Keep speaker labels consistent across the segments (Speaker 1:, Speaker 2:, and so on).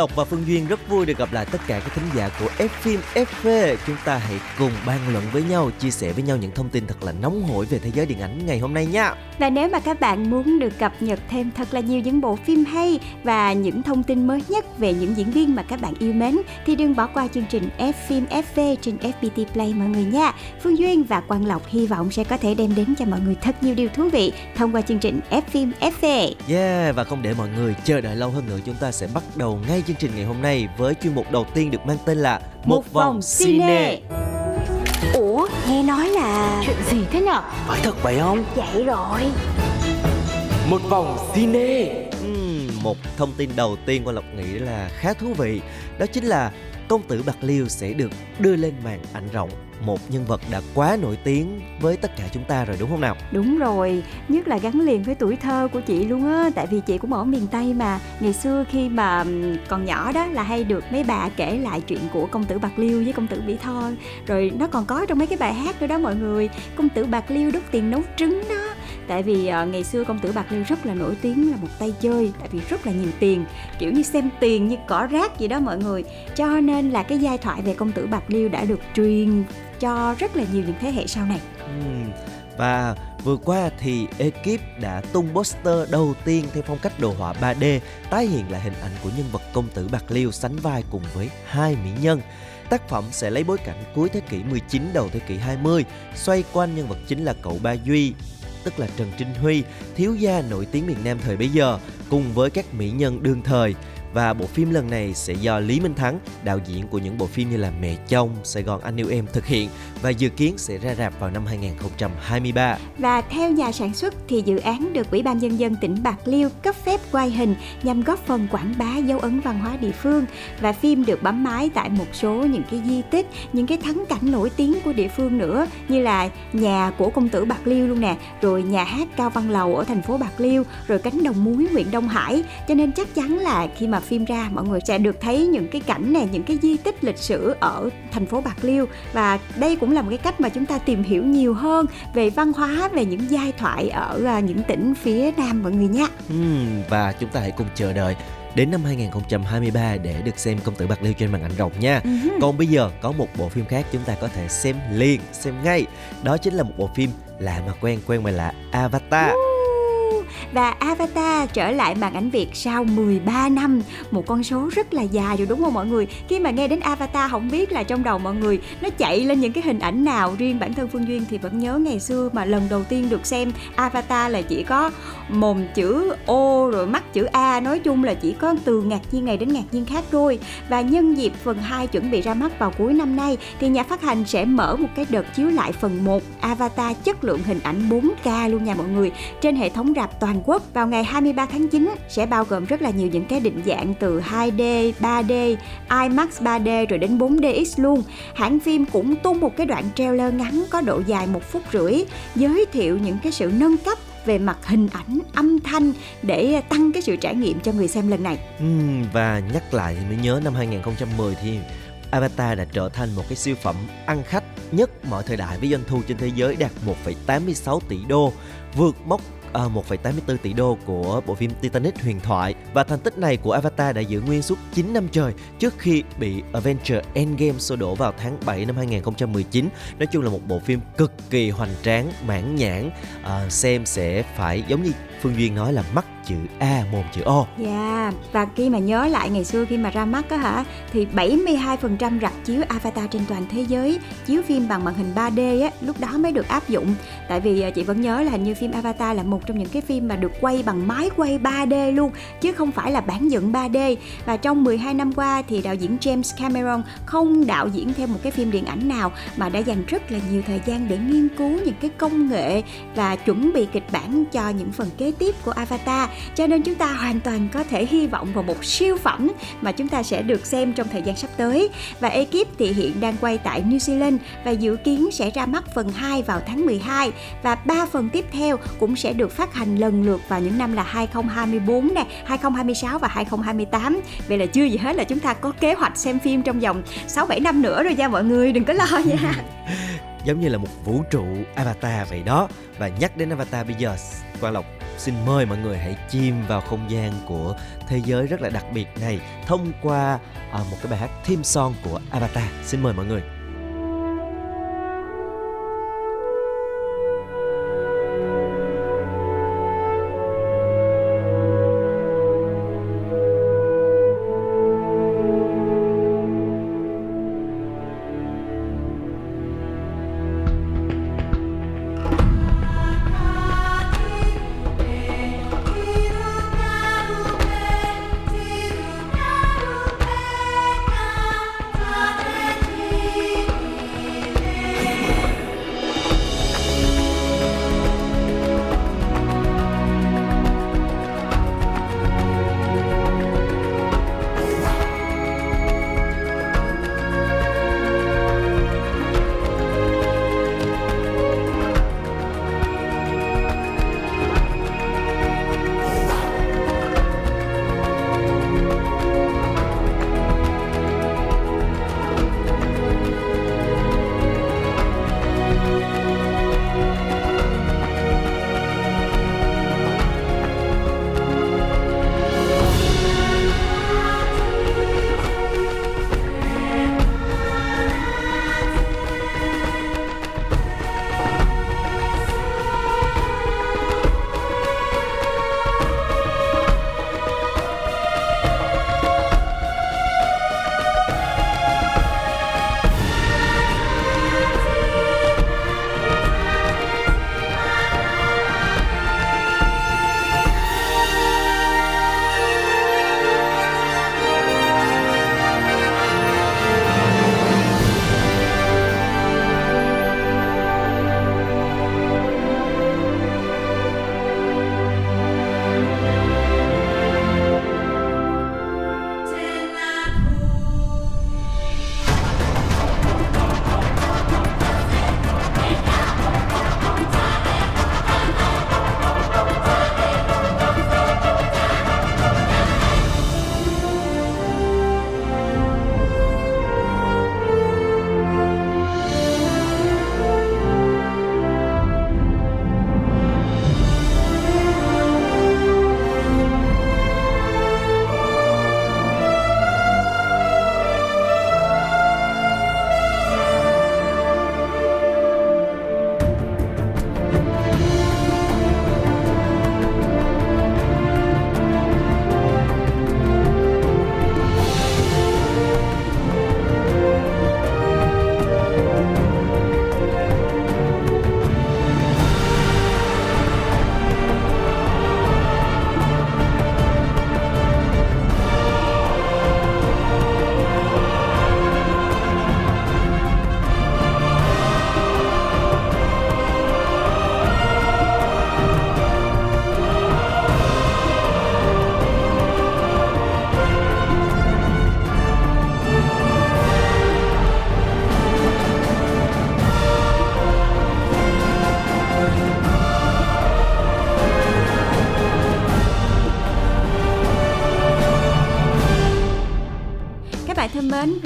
Speaker 1: Lộc và Phương Duyên rất vui được gặp lại tất cả các thính giả của F phim FV. Chúng ta hãy cùng bàn luận với nhau, chia sẻ với nhau những thông tin thật là nóng hổi về thế giới điện ảnh ngày hôm nay nha.
Speaker 2: Và nếu mà các bạn muốn được cập nhật thêm thật là nhiều những bộ phim hay và những thông tin mới nhất về những diễn viên mà các bạn yêu mến thì đừng bỏ qua chương trình F phim FV trên FPT Play mọi người nha. Phương Duyên và Quang Lộc hy vọng sẽ có thể đem đến cho mọi người thật nhiều điều thú vị thông qua chương trình F phim FV.
Speaker 1: Yeah, và không để mọi người chờ đợi lâu hơn nữa, chúng ta sẽ bắt đầu ngay chương trình ngày hôm nay với chuyên mục đầu tiên được mang tên là
Speaker 2: Một vòng cine. Ủa, nghe nói là
Speaker 3: Chuyện gì thế nhở?
Speaker 4: Phải thật vậy không?
Speaker 2: vậy rồi.
Speaker 4: Một vòng cine
Speaker 1: Ừm, một thông tin đầu tiên Quang Lộc nghĩ là khá thú vị, đó chính là công tử Bạc Liêu sẽ được đưa lên màn ảnh rộng. Một nhân vật đã quá nổi tiếng với tất cả chúng ta rồi đúng không nào?
Speaker 2: Đúng rồi, nhất là gắn liền với tuổi thơ của chị luôn á Tại vì chị cũng ở miền Tây mà. Ngày xưa khi mà còn nhỏ đó là hay được mấy bà kể lại chuyện của công tử Bạc Liêu với công tử Mỹ Tho. Rồi nó còn có trong mấy cái bài hát nữa đó mọi người. Công tử Bạc Liêu đốt tiền nấu trứng đó. Tại vì uh, ngày xưa công tử Bạc Liêu rất là nổi tiếng là một tay chơi Tại vì rất là nhiều tiền Kiểu như xem tiền như cỏ rác gì đó mọi người. Cho nên là cái giai thoại về công tử Bạc Liêu đã được truyền cho rất là nhiều những thế hệ sau này.
Speaker 1: Và vừa qua thì ekip đã tung poster đầu tiên theo phong cách đồ họa 3D tái hiện lại hình ảnh của nhân vật công tử Bạc Liêu sánh vai cùng với hai mỹ nhân. Tác phẩm sẽ lấy bối cảnh cuối thế kỷ 19 đầu thế kỷ 20, xoay quanh nhân vật chính là cậu Ba Duy, tức là Trần Trinh Huy, thiếu gia nổi tiếng miền Nam thời bấy giờ, cùng với các mỹ nhân đương thời. Và bộ phim lần này sẽ do Lý Minh Thắng, đạo diễn của những bộ phim như là Mẹ Chồng, Sài Gòn Anh Yêu Em thực hiện và dự kiến sẽ ra rạp vào năm 2023.
Speaker 2: Và theo nhà sản xuất thì dự án được Ủy ban Nhân dân tỉnh Bạc Liêu cấp phép quay hình nhằm góp phần quảng bá dấu ấn văn hóa địa phương và phim được bấm máy tại một số những cái di tích, những cái thắng cảnh nổi tiếng của địa phương nữa như là nhà của công tử Bạc Liêu luôn nè, rồi nhà hát Cao Văn Lầu ở thành phố Bạc Liêu, rồi cánh đồng muối huyện Đông Hải. Cho nên chắc chắn là khi mà phim ra mọi người sẽ được thấy những cái cảnh này, những cái di tích lịch sử ở thành phố Bạc Liêu và đây cũng là một cái cách mà chúng ta tìm hiểu nhiều hơn về văn hóa về những giai thoại ở à, những tỉnh phía Nam mọi người nhé.
Speaker 1: Và chúng ta hãy cùng chờ đợi đến năm 2023 để được xem công tử Bạc Liêu trên màn ảnh rộng nha. Còn bây giờ có một bộ phim khác chúng ta có thể xem liền, xem ngay. Đó chính là một bộ phim lạ mà quen, quen mà lạ Avatar.
Speaker 2: Và Avatar trở lại màn ảnh Việt sau 13 năm. Một con số rất là dài rồi, đúng không mọi người? Khi mà nghe đến Avatar, không biết là trong đầu mọi người Nó chạy lên những cái hình ảnh nào. Riêng bản thân Phương Duyên thì vẫn nhớ ngày xưa Mà lần đầu tiên được xem Avatar là chỉ có mồm chữ O Rồi mắt chữ A. Nói chung là chỉ có từ ngạc nhiên này đến ngạc nhiên khác thôi. Và nhân dịp phần 2 chuẩn bị ra mắt vào cuối năm nay, Thì nhà phát hành sẽ mở một cái đợt chiếu lại phần 1 Avatar chất lượng hình ảnh 4K luôn nha mọi người. Trên hệ thống rạp toàn quốc vào ngày 23 tháng 9 sẽ bao gồm rất là nhiều những cái định dạng từ 2D, 3D, IMAX 3D rồi đến 4DX luôn. Hãng phim cũng tung một cái đoạn trailer ngắn có độ dài một phút rưỡi giới thiệu những cái sự nâng cấp về mặt hình ảnh, âm thanh để tăng cái sự trải nghiệm cho người xem lần này.
Speaker 1: Ừ, và nhắc lại thì mới nhớ năm 2010 thì Avatar đã trở thành một cái siêu phẩm ăn khách nhất mọi thời đại với doanh thu trên thế giới đạt 1,86 tỷ đô, vượt mốc ờ, 1,84 tỷ đô của bộ phim Titanic huyền thoại và thành tích này của Avatar đã giữ nguyên suốt 9 năm trời trước khi bị Avengers Endgame sô đổ vào tháng 7 năm 2019. Nói chung là một bộ phim cực kỳ hoành tráng, mãn nhãn, à, xem sẽ phải giống như Phương Duyên nói là mắt chữ A mồm chữ O.
Speaker 2: Yeah, và khi mà nhớ lại ngày xưa khi mà ra mắt á hả thì 72% rạp chiếu Avatar trên toàn thế giới chiếu phim bằng màn hình 3D á, lúc đó mới được áp dụng. Tại vì ờ, chị vẫn nhớ là hình như phim Avatar là một trong những cái phim mà được quay bằng máy quay 3D luôn chứ không phải là bản dựng 3D. Và trong 12 năm qua thì đạo diễn James Cameron không đạo diễn thêm một cái phim điện ảnh nào mà đã dành rất là nhiều thời gian để nghiên cứu những cái công nghệ và chuẩn bị kịch bản cho những phần kế tiếp của Avatar cho nên chúng ta hoàn toàn có thể hy vọng vào một siêu phẩm mà chúng ta sẽ được xem trong thời gian sắp tới và ekip thì hiện đang quay tại New Zealand và dự kiến sẽ ra mắt phần 2 vào tháng 12 và ba phần tiếp theo cũng sẽ được phát hành lần lượt vào những năm là 2024 nè, 2026 và 2028. Vậy là chưa gì hết là chúng ta có kế hoạch xem phim trong vòng 6 7 năm nữa rồi nha mọi người, đừng có lo nha.
Speaker 1: giống như là một vũ trụ avatar vậy đó và nhắc đến avatar bây giờ quang lộc xin mời mọi người hãy chìm vào không gian của thế giới rất là đặc biệt này thông qua à, một cái bài hát theme song của avatar. Xin mời mọi người.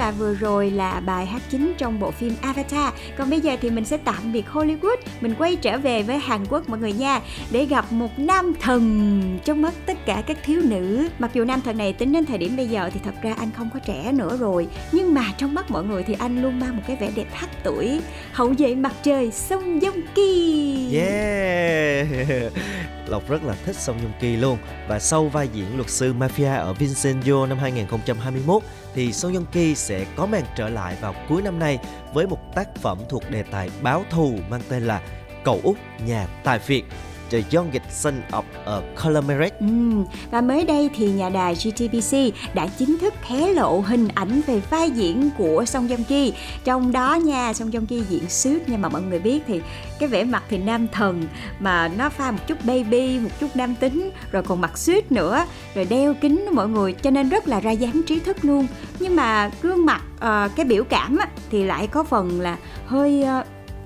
Speaker 2: Và vừa rồi là bài hát chính trong bộ phim Avatar. Còn bây giờ thì mình sẽ tạm biệt Hollywood, mình quay trở về với Hàn Quốc mọi người nha để gặp một nam thần trong mắt tất cả các thiếu nữ. Mặc dù nam thần này tính đến thời điểm bây giờ thì thật ra anh không có trẻ nữa rồi, nhưng mà trong mắt mọi người thì anh luôn mang một cái vẻ đẹp hắc tuổi. Hậu vệ mặt trời Song Joong Ki.
Speaker 1: Yeah. Lộc rất là thích Song Joong Ki luôn và sau vai diễn luật sư mafia ở Vincenzo năm 2021 thì Song Yong Ki sẽ có màn trở lại vào cuối năm nay với một tác phẩm thuộc đề tài báo thù mang tên là Cậu út nhà tài phiệt. The Youngest Son of a Conglomerate.
Speaker 2: Ừ. và mới đây thì nhà đài GTBC đã chính thức hé lộ hình ảnh về vai diễn của Song Joong Ki. Trong đó nha, Song Joong Ki diễn suit nhưng mà mọi người biết thì cái vẻ mặt thì nam thần mà nó pha một chút baby, một chút nam tính rồi còn mặc suit nữa, rồi đeo kính mọi người cho nên rất là ra dáng trí thức luôn. Nhưng mà gương mặt uh, cái biểu cảm á, thì lại có phần là hơi ờ,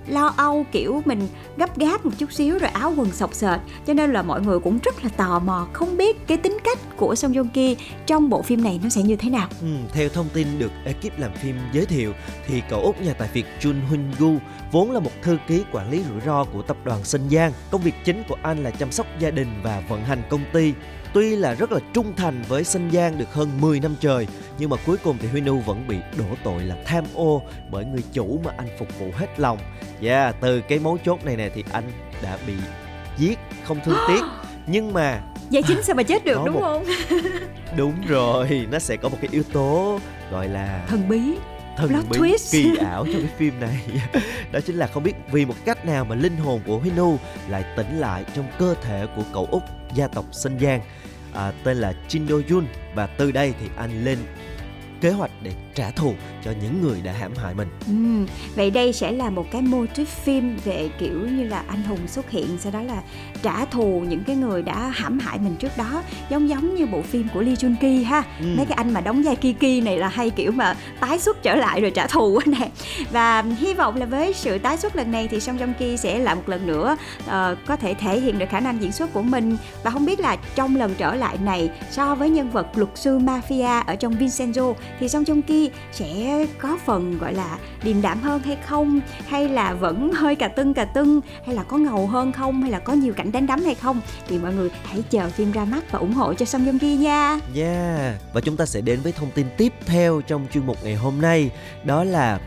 Speaker 2: lo âu kiểu mình gấp gáp một chút xíu rồi áo quần sọc sệt cho nên là mọi người cũng rất là tò mò không biết cái tính cách của Song Joong Ki trong bộ phim này nó sẽ như thế nào.
Speaker 1: Ừ, theo thông tin được ekip làm phim giới thiệu thì cậu út nhà tài Việt Jun Hun Gu vốn là một thư ký quản lý rủi ro của tập đoàn Sinh Giang. Công việc chính của anh là chăm sóc gia đình và vận hành công ty. Tuy là rất là trung thành với Sinh Giang được hơn 10 năm trời nhưng mà cuối cùng thì Huy Nu vẫn bị đổ tội là tham ô bởi người chủ mà anh phục vụ hết lòng. Yeah, từ cái mấu chốt này nè thì anh đã bị giết không thương tiếc. Nhưng mà
Speaker 2: Vậy chính sao mà chết được đúng
Speaker 1: một-
Speaker 2: không?
Speaker 1: đúng rồi, nó sẽ có một cái yếu tố gọi là
Speaker 2: Thần bí.
Speaker 1: thần
Speaker 2: Plot
Speaker 1: bí
Speaker 2: twist.
Speaker 1: kỳ ảo trong cái phim này đó chính là không biết vì một cách nào mà linh hồn của Hinu lại tỉnh lại trong cơ thể của cậu út gia tộc Sinh Giang à, tên là Jin Do Yun và từ đây thì anh lên kế hoạch để trả thù cho những người đã hãm hại mình.
Speaker 2: Ừm, vậy đây sẽ là một cái mô típ phim về kiểu như là anh hùng xuất hiện sau đó là trả thù những cái người đã hãm hại mình trước đó giống giống như bộ phim của Lee Jun Ki ha.
Speaker 1: Ừ.
Speaker 2: mấy cái anh mà đóng vai Kiki này là hay kiểu mà tái xuất trở lại rồi trả thù quá nè. Và hy vọng là với sự tái xuất lần này thì Song Joong Ki sẽ lại một lần nữa ờ, có thể thể hiện được khả năng diễn xuất của mình. Và không biết là trong lần trở lại này so với nhân vật luật sư mafia ở trong Vincenzo thì Song Joong Ki sẽ có phần gọi là điềm đạm hơn hay không? Hay là vẫn hơi cà tưng cà tưng? Hay là có ngầu hơn không? Hay là có nhiều cảnh đánh đấm hay không? Thì mọi người hãy chờ phim ra mắt và ủng hộ cho Song Joong Ki nha.
Speaker 1: Yeah, và chúng ta sẽ đến với thông tin tiếp theo trong chuyên mục ngày hôm nay. Đó là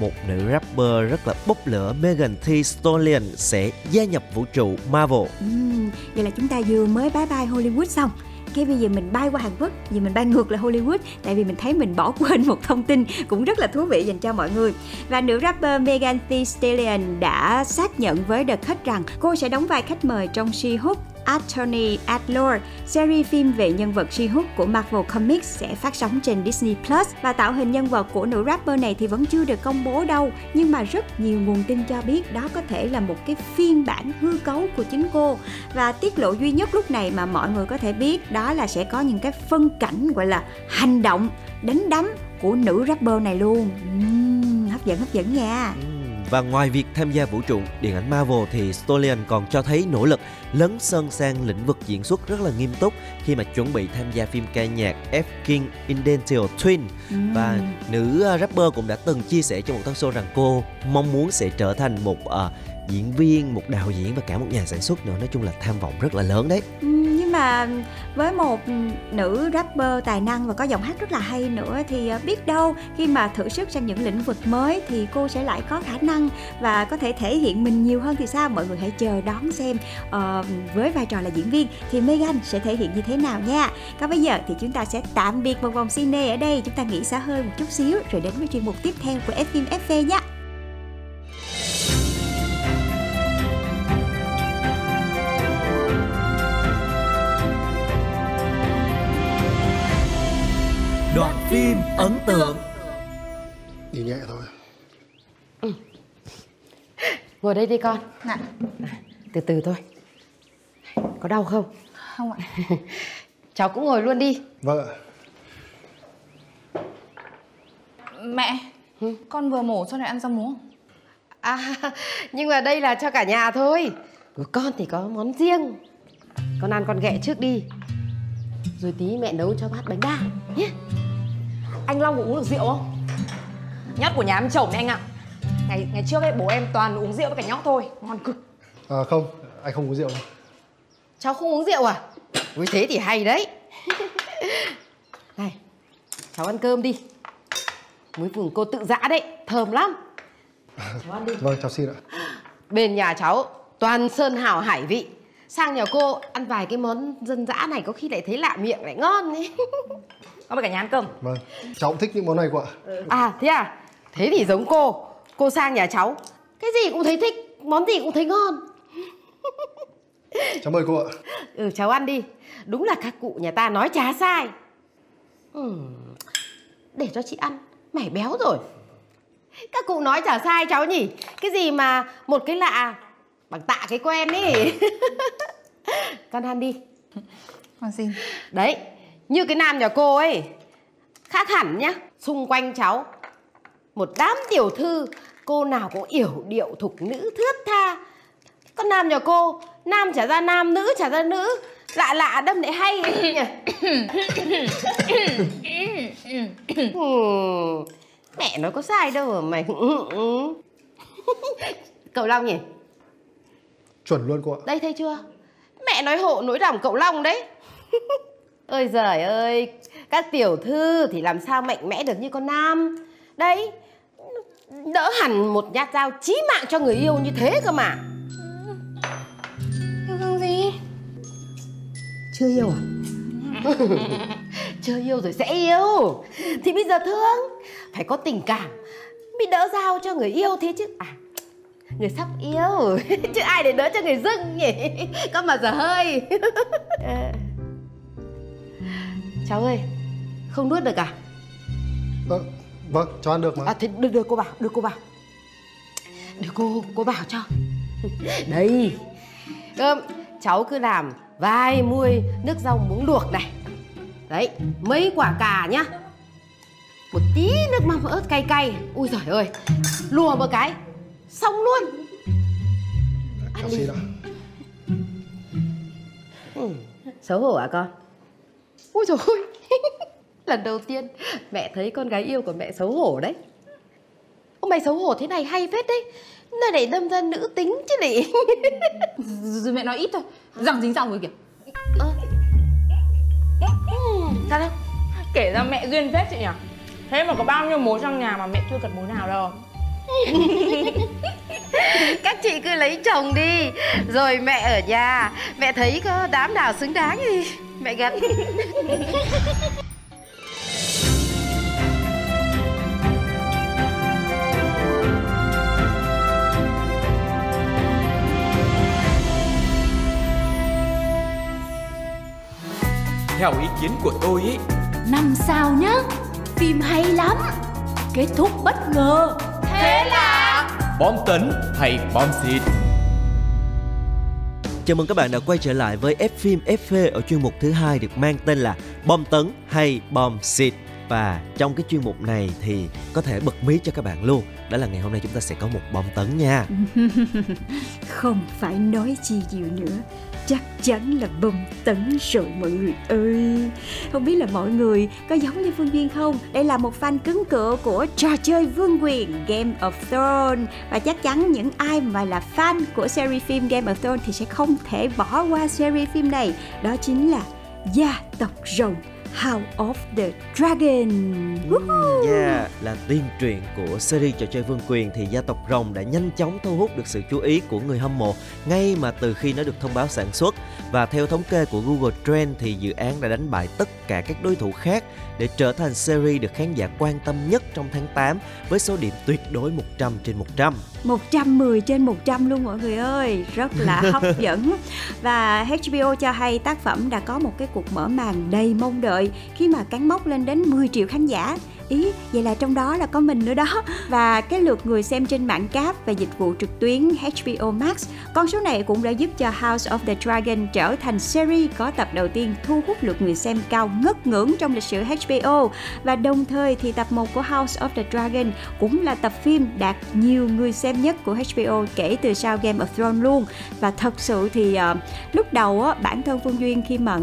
Speaker 1: một nữ rapper rất là bốc lửa Megan Thee Stallion sẽ gia nhập vũ trụ Marvel.
Speaker 2: Ừm, vậy là chúng ta vừa mới bye bye Hollywood xong cái bây giờ mình bay qua Hàn Quốc, vì mình bay ngược lại Hollywood, tại vì mình thấy mình bỏ quên một thông tin cũng rất là thú vị dành cho mọi người. Và nữ rapper Megan Thee Stallion đã xác nhận với The Cut rằng cô sẽ đóng vai khách mời trong She-Hulk. Attorney at Law, series phim về nhân vật She-Hulk của Marvel Comics sẽ phát sóng trên Disney Plus và tạo hình nhân vật của nữ rapper này thì vẫn chưa được công bố đâu. Nhưng mà rất nhiều nguồn tin cho biết đó có thể là một cái phiên bản hư cấu của chính cô. Và tiết lộ duy nhất lúc này mà mọi người có thể biết đó là sẽ có những cái phân cảnh gọi là hành động đánh đấm của nữ rapper này luôn. Uhm, hấp dẫn hấp dẫn nha.
Speaker 1: Ừ. Và ngoài việc tham gia vũ trụ điện ảnh Marvel thì Stallion còn cho thấy nỗ lực lấn sân sang lĩnh vực diễn xuất rất là nghiêm túc khi mà chuẩn bị tham gia phim ca nhạc F King Identical Twin
Speaker 2: Ừm.
Speaker 1: và nữ uh, rapper cũng đã từng chia sẻ trong một talk show rằng cô mong muốn sẽ trở thành một uh, diễn viên, một đạo diễn và cả một nhà sản xuất nữa. Nói chung là tham vọng rất là lớn đấy.
Speaker 2: Ừm, là với một nữ rapper tài năng và có giọng hát rất là hay nữa thì ờ, biết đâu khi mà thử sức sang những lĩnh vực mới thì cô sẽ lại có khả năng và có thể thể hiện mình nhiều hơn thì sao? Mọi người hãy chờ đón xem uh, với vai trò là diễn viên thì Megan sẽ thể hiện như thế nào nha. Còn bây giờ thì chúng ta sẽ tạm biệt một vòng cine ở đây. Chúng ta nghỉ xa hơi một chút xíu rồi đến với chuyên mục tiếp theo của Fim FV nhé
Speaker 1: phim ấn tượng.
Speaker 3: đi nhẹ thôi
Speaker 5: Ngồi đây đi con.
Speaker 6: Dạ.
Speaker 5: Từ từ thôi. Có đau không?
Speaker 6: Không ạ.
Speaker 5: Cháu cũng ngồi luôn đi.
Speaker 3: vâng ạ
Speaker 6: Mẹ, con vừa mổ cho này ăn rau muống.
Speaker 5: À, nhưng mà đây là cho cả nhà thôi. Của con thì có món riêng. Con ăn con ghẹ trước đi. Rồi tí mẹ nấu cho bát bánh đa nhé.
Speaker 6: Anh Long có uống được rượu không? Nhất của nhà em chồng đấy anh ạ. Ngày ngày trước ấy bố em toàn uống rượu với cả nhóc thôi, ngon cực.
Speaker 3: à, không anh không uống rượu đâu
Speaker 5: Cháu không uống rượu à? Ui thế thì hay đấy. Này, cháu ăn cơm đi. Muối vùng cô tự dã đấy, thơm lắm. Cháu ăn đi.
Speaker 3: vâng cháu xin ạ
Speaker 5: Bên nhà cháu toàn sơn hào hải vị Sang nhà cô ăn vài cái món dân dã này có khi lại thấy lạ miệng lại ngon ấy.
Speaker 6: Con với cả nhà ăn cơm.
Speaker 3: vâng. Cháu cũng thích những món này của ạ
Speaker 5: À thế à? Thế thì giống cô. Cô sang nhà cháu. Cái gì cũng thấy thích Món gì cũng thấy ngon.
Speaker 3: Cháu mời cô ạ.
Speaker 5: Ừ cháu ăn đi. Đúng là các cụ nhà ta nói chả sai. Ừ. Để cho chị ăn. Mày béo rồi. Các cụ nói chả sai cháu nhỉ. Cái gì mà một cái lạ Bằng tạ cái quen ý Con ăn đi.
Speaker 6: Con xin.
Speaker 5: Đấy Như cái nam nhà cô ấy. Khác hẳn nhá Xung quanh cháu. Một đám tiểu thư Cô nào cũng yểu điệu thục nữ thướt tha. Con nam nhà cô Nam trả ra nam, nữ trả ra nữ. Lạ lạ đâm lại hay ấy nhỉ. Mẹ nói có sai đâu mà mày. Cậu Long nhỉ?
Speaker 3: Chuẩn luôn cô ạ.
Speaker 5: đây thấy chưa? Mẹ nói hộ nỗi lòng cậu Long đấy Ôi giời ơi Các tiểu thư thì làm sao mạnh mẽ được như con Nam? Đấy Đỡ hẳn một nhát dao chí mạng cho người yêu như thế cơ mà.
Speaker 6: Yêu thương gì?
Speaker 5: Chưa yêu à? Chưa yêu rồi sẽ yêu. Thì bây giờ thương Phải có tình cảm Mới đỡ dao cho người yêu thế chứ. À Người sắp yêu Chứ ai để đỡ cho người dưng nhỉ? Có mà giờ hơi. Ờ. Cháu ơi Không nuốt được à?
Speaker 3: Ờ, vâng, cháu ăn được mà.
Speaker 5: À thế đưa, đưa cô vào Đưa cô vào. Đưa cô cô vào cho. Đây. Cơm Cháu cứ làm vài muôi nước rau muống luộc này. Đấy Mấy quả cà nhá. Một tí nước mắm ớt cay cay. Ui giời ơi Lùa một cái Xong luôn.
Speaker 3: Ạ.
Speaker 5: ừ. Xấu hổ à con Ui dồi ôi Lần đầu tiên mẹ thấy con gái yêu của mẹ xấu hổ đấy. Ô mày xấu hổ thế này hay phết đấy. Nơi này đâm ra nữ tính chứ lị
Speaker 6: Rồi mẹ nói ít thôi. Rằng dính dòng rồi kìa.
Speaker 5: Ơ. Ừ, Sao đâu
Speaker 6: Kể ra mẹ duyên phết chị nhỉ? Thế mà có bao nhiêu mối trong nhà mà mẹ chưa cật mối nào đâu
Speaker 5: Các chị cứ lấy chồng đi. Rồi mẹ ở nhà. Mẹ thấy có đám nào xứng đáng thì Mẹ gật
Speaker 7: Theo ý kiến của tôi ý
Speaker 8: Năm sao nhá? Phim hay lắm. Kết thúc bất ngờ
Speaker 7: Bom tấn hay bom xịt
Speaker 1: Chào mừng các bạn đã quay trở lại với F phim FV ở chuyên mục thứ hai được mang tên là Bom tấn hay bom xịt. Và trong cái chuyên mục này thì có thể bật mí cho các bạn luôn. Đó là ngày hôm nay chúng ta sẽ có một bom tấn nha.
Speaker 2: Không phải nói chi nhiều nữa Chắc chắn là bom tấn rồi mọi người ơi. Không biết là mọi người có giống như Phương Duyên không? Đây là một fan cứng cựa của trò chơi vương quyền Game of Thrones. Và chắc chắn những ai mà là fan của series phim Game of Thrones Thì sẽ không thể bỏ qua series phim này. Đó chính là Gia tộc rồng. House of the Dragon Woohoo!
Speaker 1: Yeah, là tiên truyền của series trò chơi vương quyền thì gia tộc rồng đã nhanh chóng thu hút được sự chú ý của người hâm mộ ngay mà từ khi nó được thông báo sản xuất và theo thống kê của Google Trend thì dự án đã đánh bại tất cả các đối thủ khác để trở thành series được khán giả quan tâm nhất trong tháng 8 với số điểm tuyệt đối 100 trên 100.
Speaker 2: 110 trên 100 luôn mọi người ơi Rất là hấp dẫn Và HBO cho hay tác phẩm đã có một cái cuộc mở màn đầy mong đợi khi mà cán mốc lên đến 10 triệu khán giả. Ý, vậy là trong đó là có mình nữa đó. Và cái lượt người xem trên mạng cáp và dịch vụ trực tuyến HBO Max Con số này cũng đã giúp cho House of the Dragon trở thành series có tập đầu tiên thu hút lượt người xem cao ngất ngưỡng trong lịch sử HBO Và đồng thời thì tập 1 của House of the Dragon cũng là tập phim đạt nhiều người xem nhất của HBO kể từ sau Game of Thrones luôn. Và thật sự thì uh, lúc đầu á, bản thân Phương Duyên khi mà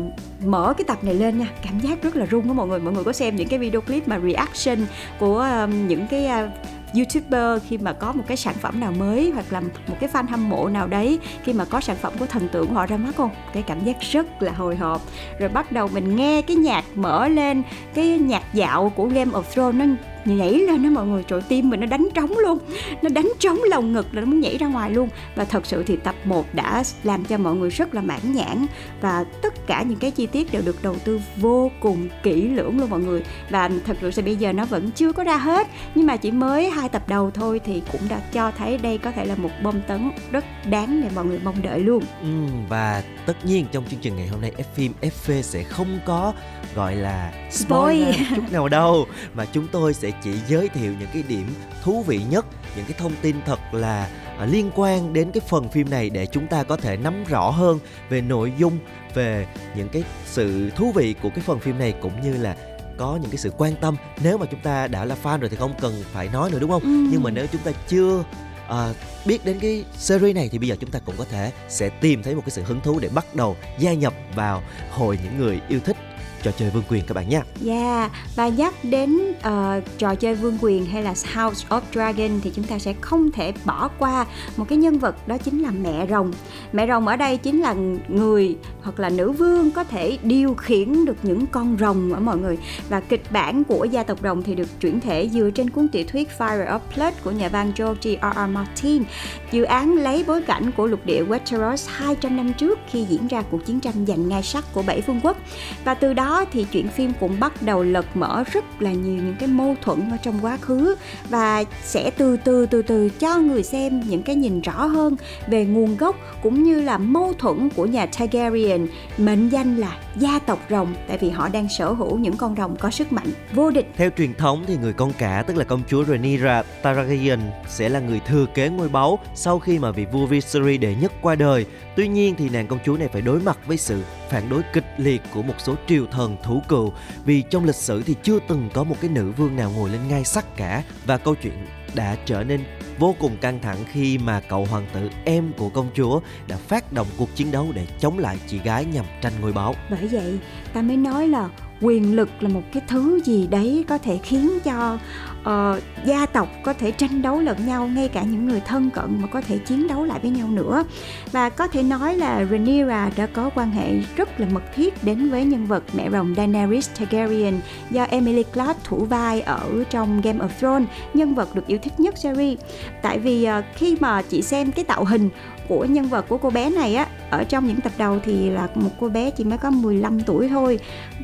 Speaker 2: mở cái tập này lên nha cảm giác rất là rung đó mọi người. Mọi người có xem những cái video clip mà react reaction của um, những cái uh, YouTuber khi mà có một cái sản phẩm nào mới hoặc là một cái fan hâm mộ nào đấy khi mà có sản phẩm của thần tượng họ ra mắt không? Cái cảm giác rất là hồi hộp. Rồi bắt đầu mình nghe cái nhạc mở lên cái nhạc dạo của Game of Thrones nó nhảy lên đó mọi người trời tim mình nó đánh trống luôn. Nó đánh trống lồng ngực là nó muốn nhảy ra ngoài luôn. Và thật sự thì tập 1 đã làm cho mọi người rất là mãn nhãn. Và tất cả những cái chi tiết đều được đầu tư vô cùng kỹ lưỡng luôn mọi người. Và thật sự thì bây giờ nó vẫn chưa có ra hết. Nhưng mà chỉ mới hai tập đầu thôi thì cũng đã cho thấy đây có thể là một bom tấn rất đáng để mọi người mong đợi luôn.
Speaker 1: Ừ, và tất nhiên trong chương trình ngày hôm nay F phim FV sẽ không có gọi là
Speaker 2: Spoil.
Speaker 1: chút nào đâu. Mà chúng tôi sẽ chỉ giới thiệu những cái điểm thú vị nhất những cái thông tin thật là à, liên quan đến cái phần phim này để chúng ta có thể nắm rõ hơn về nội dung về những cái sự thú vị của cái phần phim này cũng như là có những cái sự quan tâm nếu mà chúng ta đã là fan rồi thì không cần phải nói nữa đúng không
Speaker 2: Ừ.
Speaker 1: nhưng mà nếu chúng ta chưa à, biết đến cái series này thì bây giờ chúng ta cũng có thể sẽ tìm thấy một cái sự hứng thú để bắt đầu gia nhập vào hội những người yêu thích trò chơi vương quyền các bạn nhé.
Speaker 2: Yeah, và nhắc đến uh, trò chơi vương quyền hay là House of Dragon thì chúng ta sẽ không thể bỏ qua một cái nhân vật đó chính là mẹ rồng. Mẹ rồng ở đây chính là người hoặc là nữ vương có thể điều khiển được những con rồng ở mọi người. Và kịch bản của gia tộc rồng thì được chuyển thể dựa trên cuốn tiểu thuyết Fire of Blood của nhà văn George R. R. Martin. Dự án lấy bối cảnh của lục địa Westeros 200 năm trước khi diễn ra cuộc chiến tranh giành ngai sắc của bảy vương quốc. Và từ đó thì chuyện phim cũng bắt đầu lật mở rất là nhiều những cái mâu thuẫn ở trong quá khứ và sẽ từ từ từ từ cho người xem những cái nhìn rõ hơn về nguồn gốc cũng như là mâu thuẫn của nhà Targaryen, mệnh danh là gia tộc rồng, tại vì họ đang sở hữu những con rồng có sức mạnh vô địch.
Speaker 1: Theo truyền thống thì người con cả, tức là công chúa Rhaenyra Targaryen, sẽ là người thừa kế ngôi báu sau khi mà vị vua Viserys đệ nhất qua đời. Tuy nhiên thì nàng công chúa này phải đối mặt với sự phản đối kịch liệt của một số triều thần thủ cựu, vì trong lịch sử thì chưa từng có một cái nữ vương nào ngồi lên ngai sắc cả. Và câu chuyện đã trở nên vô cùng căng thẳng khi mà cậu hoàng tử em của công chúa đã phát động cuộc chiến đấu để chống lại chị gái nhằm tranh ngôi báu.
Speaker 2: bởi vậy, ta mới nói là quyền lực là một cái thứ gì đấy có thể khiến cho uh, gia tộc có thể tranh đấu lẫn nhau ngay cả những người thân cận mà có thể chiến đấu lại với nhau nữa. Và có thể nói là Rhaenyra đã có quan hệ rất là mật thiết đến với nhân vật mẹ rồng Daenerys Targaryen do Emily Clarke thủ vai ở trong Game of Thrones nhân vật được yêu thích nhất series. Tại vì uh, khi mà chị xem cái tạo hình của nhân vật của cô bé này á ở trong những tập đầu thì là một cô bé chỉ mới có 15 tuổi thôi.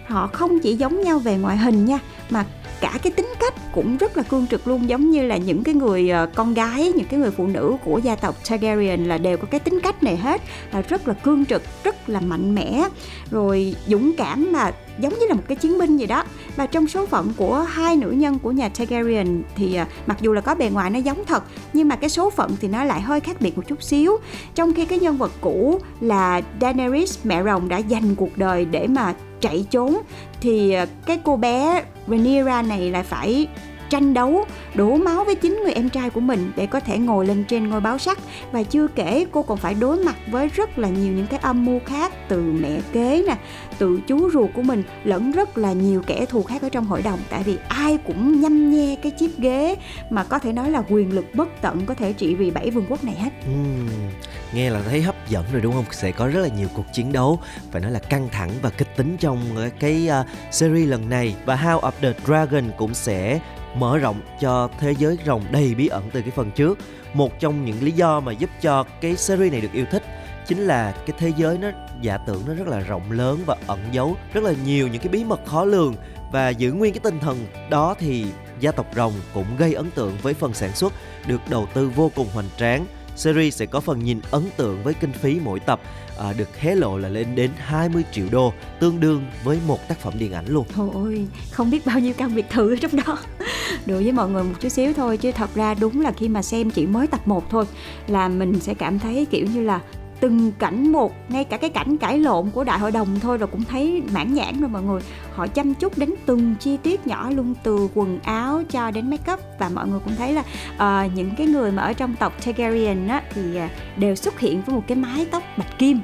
Speaker 2: Họ không chỉ giống nhau về ngoại hình nha, mà cả cái tính cách cũng rất là cương trực luôn, giống như là những cái người ờ, con gái, những cái người phụ nữ của gia tộc Targaryen là đều có cái tính cách này hết, là rất là cương trực, rất là mạnh mẽ, rồi dũng cảm mà giống như là một cái chiến binh gì đó và trong số phận của hai nữ nhân của nhà Targaryen thì à, mặc dù là có bề ngoài nó giống thật, nhưng mà cái số phận thì nó lại hơi khác biệt một chút xíu. Trong khi cái nhân vật cũ là Daenerys mẹ rồng đã dành cuộc đời để mà chạy trốn, thì à, cái cô bé Rhaenyra này lại phải tranh đấu đổ máu với chính người em trai của mình để có thể ngồi lên trên ngôi báo sắt và chưa kể cô còn phải đối mặt với rất là nhiều những cái âm mưu khác từ mẹ kế nè từ chú ruột của mình lẫn rất là nhiều kẻ thù khác ở trong hội đồng. Tại vì ai cũng nhăm nhe cái chiếc ghế mà có thể nói là quyền lực bất tận có thể trị vì bảy vương quốc này hết.
Speaker 1: Uhm, nghe là thấy hấp dẫn rồi đúng không? Sẽ có rất là nhiều cuộc chiến đấu phải nói là căng thẳng và kịch tính trong cái uh, series lần này. Và House of the Dragon cũng sẽ mở rộng cho thế giới rồng đầy bí ẩn từ cái phần trước. Một trong những lý do mà giúp cho cái series này được yêu thích chính là cái thế giới nó, giả tưởng nó rất là rộng lớn và ẩn giấu rất là nhiều những cái bí mật khó lường. Và giữ nguyên cái tinh thần đó thì gia tộc rồng cũng gây ấn tượng với phần sản xuất, được đầu tư vô cùng hoành tráng. Series sẽ có phần nhìn ấn tượng với kinh phí mỗi tập à, được hé lộ là lên đến 20 triệu đô tương đương với một tác phẩm điện ảnh luôn.
Speaker 2: Thôi ôi, không biết bao nhiêu căn biệt thự ở trong đó. Đùa với mọi người một chút xíu thôi Chứ thật ra đúng là khi mà xem chỉ mới tập 1 thôi Là mình sẽ cảm thấy kiểu như là từng cảnh một ngay cả cái cảnh cãi lộn của đại hội đồng thôi rồi cũng thấy mãn nhãn rồi mọi người. Họ chăm chút đến từng chi tiết nhỏ luôn từ quần áo cho đến make up và mọi người cũng thấy là uh, những cái người mà ở trong tộc Targaryen á thì uh, đều xuất hiện với một cái mái tóc bạch kim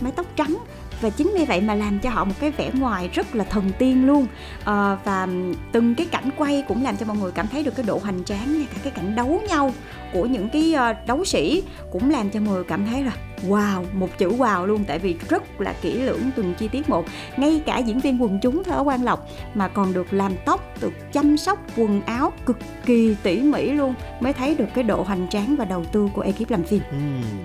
Speaker 2: mái tóc trắng và chính vì vậy mà làm cho họ một cái vẻ ngoài rất là thần tiên luôn. À, và từng cái cảnh quay cũng làm cho mọi người cảm thấy được cái độ hoành tráng ngay cả cái cảnh đấu nhau của những cái ờ, đấu sĩ cũng làm cho mọi người cảm thấy là wow một chữ wow luôn. Tại vì rất là kỹ lưỡng từng chi tiết một. Ngay cả diễn viên quần chúng thôi ở quan lộc mà còn được làm tóc được chăm sóc quần áo cực kỳ tỉ mỉ luôn mới thấy được cái độ hoành tráng và đầu tư của ekip làm phim.
Speaker 1: Ừ,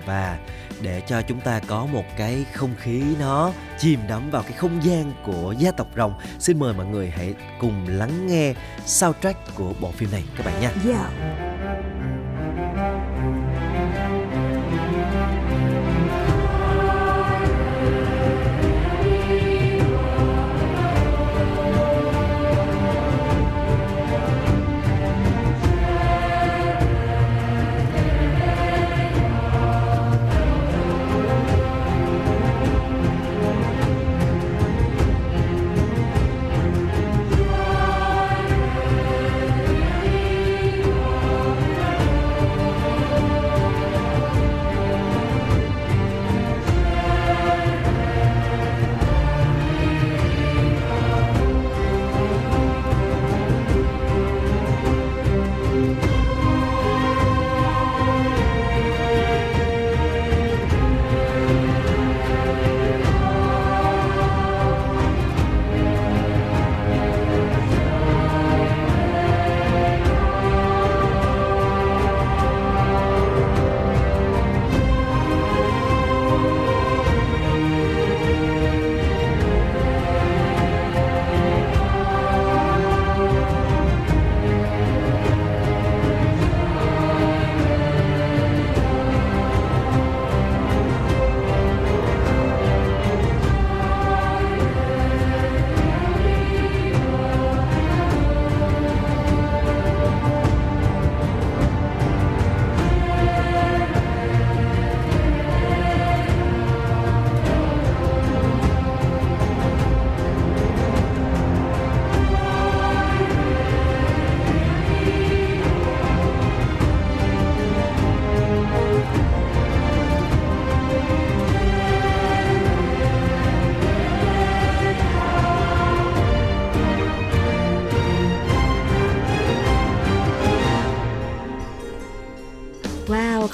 Speaker 1: và để cho chúng ta có một cái không khí nó chìm đắm vào cái không gian của gia tộc rồng xin mời mọi người hãy cùng lắng nghe soundtrack của bộ phim này các bạn nha
Speaker 2: yeah.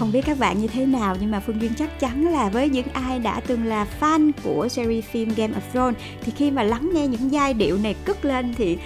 Speaker 2: Không biết các bạn như thế nào, nhưng mà Phương Duyên chắc chắn là với những ai đã từng là fan của series phim Game of Thrones, thì khi mà lắng nghe những giai điệu này cất lên thì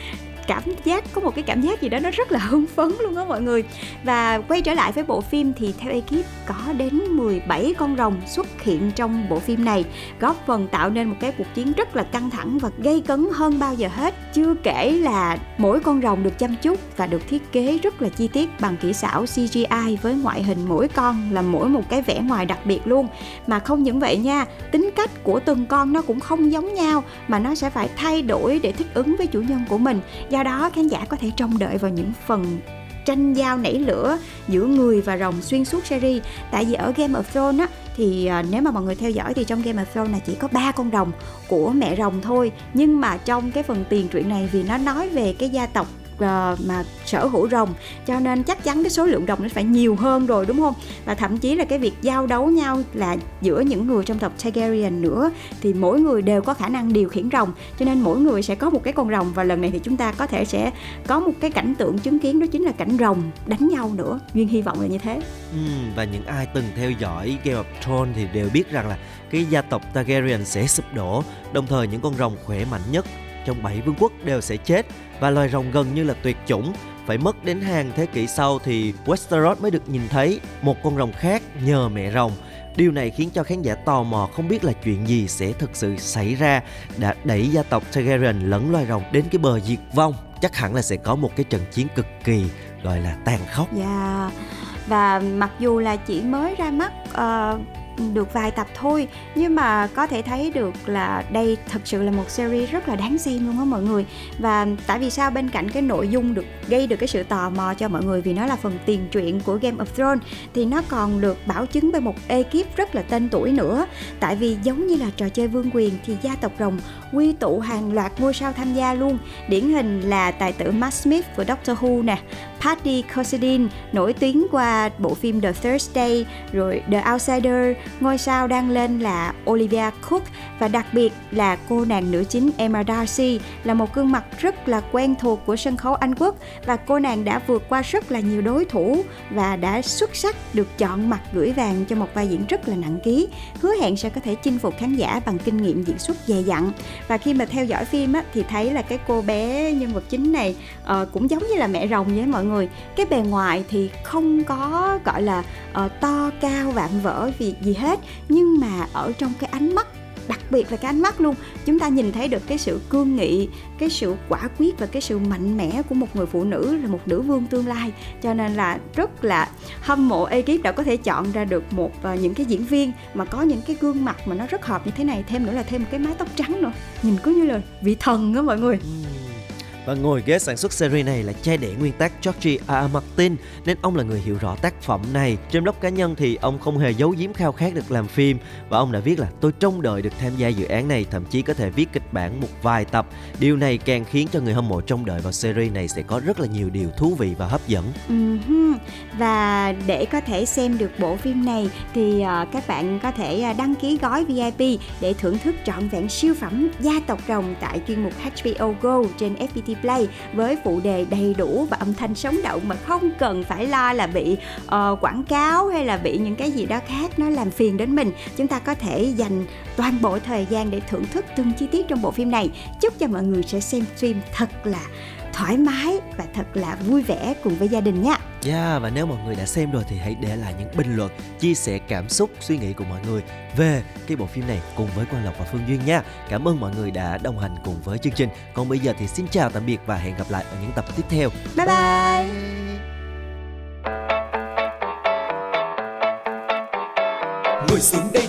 Speaker 2: cảm giác, có một cái cảm giác gì đó nó rất là hưng phấn luôn á mọi người. Và quay trở lại với bộ phim thì theo ekip có đến 17 con rồng xuất hiện trong bộ phim này, góp phần tạo nên một cái cuộc chiến rất là căng thẳng và gây cấn hơn bao giờ hết. Chưa kể là mỗi con rồng được chăm chút và được thiết kế rất là chi tiết bằng kỹ xảo CGI với ngoại hình mỗi con là mỗi một cái vẻ ngoài đặc biệt luôn. Mà không những vậy nha, tính cách của từng con nó cũng không giống nhau mà nó sẽ phải thay đổi để thích ứng với chủ nhân của mình do đó, khán giả có thể trông đợi vào những phần tranh giao nảy lửa giữa người và rồng xuyên suốt series. Tại vì ở Game of Thrones á, thì à, nếu mà mọi người theo dõi thì trong Game of Thrones là chỉ có ba con rồng của mẹ rồng thôi. Nhưng mà trong cái phần tiền truyện này vì nó nói về cái gia tộc Ờ, mà sở hữu rồng. Cho nên chắc chắn cái số lượng rồng nó phải nhiều hơn rồi đúng không? Và thậm chí là cái việc giao đấu nhau là giữa những người trong tộc Targaryen nữa thì mỗi người đều có khả năng điều khiển rồng. Cho nên mỗi người sẽ có một cái con rồng và lần này thì chúng ta có thể sẽ có một cái cảnh tượng chứng kiến đó chính là cảnh rồng đánh nhau nữa. Duyên hy vọng là như thế.
Speaker 1: Ừ, và những ai từng theo dõi Game of Thrones thì đều biết rằng là cái gia tộc Targaryen sẽ sụp đổ đồng thời những con rồng khỏe mạnh nhất trong bảy vương quốc đều sẽ chết và loài rồng gần như là tuyệt chủng phải mất đến hàng thế kỷ sau thì Westeros mới được nhìn thấy một con rồng khác nhờ mẹ rồng Điều này khiến cho khán giả tò mò không biết là chuyện gì sẽ thực sự xảy ra đã đẩy gia tộc Targaryen lẫn loài rồng đến cái bờ diệt vong. Chắc hẳn là sẽ có một cái trận chiến cực kỳ gọi là tàn khốc.
Speaker 2: Dạ Và mặc dù là chỉ mới ra mắt uh, được vài tập thôi. Nhưng mà có thể thấy được là đây thật sự là một series rất là đáng xem luôn á mọi người. Và tại vì sao bên cạnh cái nội dung được gây được cái sự tò mò cho mọi người Vì nó là phần tiền truyện của Game of Thrones, Thì nó còn được bảo chứng bởi một ekip rất là tên tuổi nữa. Tại vì giống như là trò chơi vương quyền thì gia tộc rồng quy tụ hàng loạt ngôi sao tham gia luôn. Điển hình là tài tử Matt Smith của Doctor Who nè Patty Considine nổi tiếng qua bộ phim The Thursday, rồi The Outsider, ngôi sao đang lên là Olivia Cook và đặc biệt là cô nàng nữ chính Emma Darcy là một gương mặt rất là quen thuộc của sân khấu Anh Quốc và cô nàng đã vượt qua rất là nhiều đối thủ và đã xuất sắc được chọn mặt gửi vàng cho một vai diễn rất là nặng ký. Hứa hẹn sẽ có thể chinh phục khán giả bằng kinh nghiệm diễn xuất dày dặn và khi mà theo dõi phim á, thì thấy là cái cô bé nhân vật chính này uh, cũng giống như là mẹ rồng với mọi người. Cái bề ngoài thì không có gọi là uh, to cao vạm vỡ vì gì hết. Nhưng mà ở trong cái ánh mắt đặc biệt là cái ánh mắt luôn. Chúng ta nhìn thấy được cái sự cương nghị cái sự quả quyết và cái sự mạnh mẽ của một người phụ nữ là một nữ vương tương lai. Cho nên là rất là hâm mộ ekip đã có thể chọn ra được một uh, những cái diễn viên mà có những cái gương mặt mà nó rất hợp như thế này. Thêm nữa là thêm một cái mái tóc trắng nữa. Nhìn cứ như là vị thần á mọi người.
Speaker 1: Ừ và ngồi ghế sản xuất series này là cha đẻ nguyên tác George R. R. Martin nên ông là người hiểu rõ tác phẩm này. Trên blog cá nhân thì ông không hề giấu giếm khao khát được làm phim và ông đã viết là tôi trông đợi được tham gia dự án này, thậm chí có thể viết kịch bản một vài tập. Điều này càng khiến cho người hâm mộ trông đợi vào series này sẽ có rất là nhiều điều thú vị và hấp dẫn.
Speaker 2: Uh-huh. Và để có thể xem được bộ phim này thì uh, các bạn có thể ờ, đăng ký gói VIP để thưởng thức trọn vẹn siêu phẩm Gia tộc rồng tại chuyên mục HBO Go trên FPT Play với phụ đề đầy đủ và âm thanh sống động mà không cần phải lo là bị uh, quảng cáo hay là bị những cái gì đó khác nó làm phiền đến mình. Chúng ta có thể dành toàn bộ thời gian để thưởng thức từng chi tiết trong bộ phim này. Chúc cho mọi người sẽ xem phim thật là thoải mái và thật là vui vẻ cùng với gia đình nha.
Speaker 1: Yeah, dạ, và nếu mọi người đã xem rồi thì hãy để lại những bình luận, chia sẻ cảm xúc, suy nghĩ của mọi người về cái bộ phim này cùng với Quang Lộc và Phương Duyên nha. Cảm ơn mọi người đã đồng hành cùng với chương trình. Còn bây giờ thì xin chào tạm biệt và hẹn gặp lại ở những tập tiếp theo.
Speaker 2: Bye bye.
Speaker 7: Ngồi xuống đây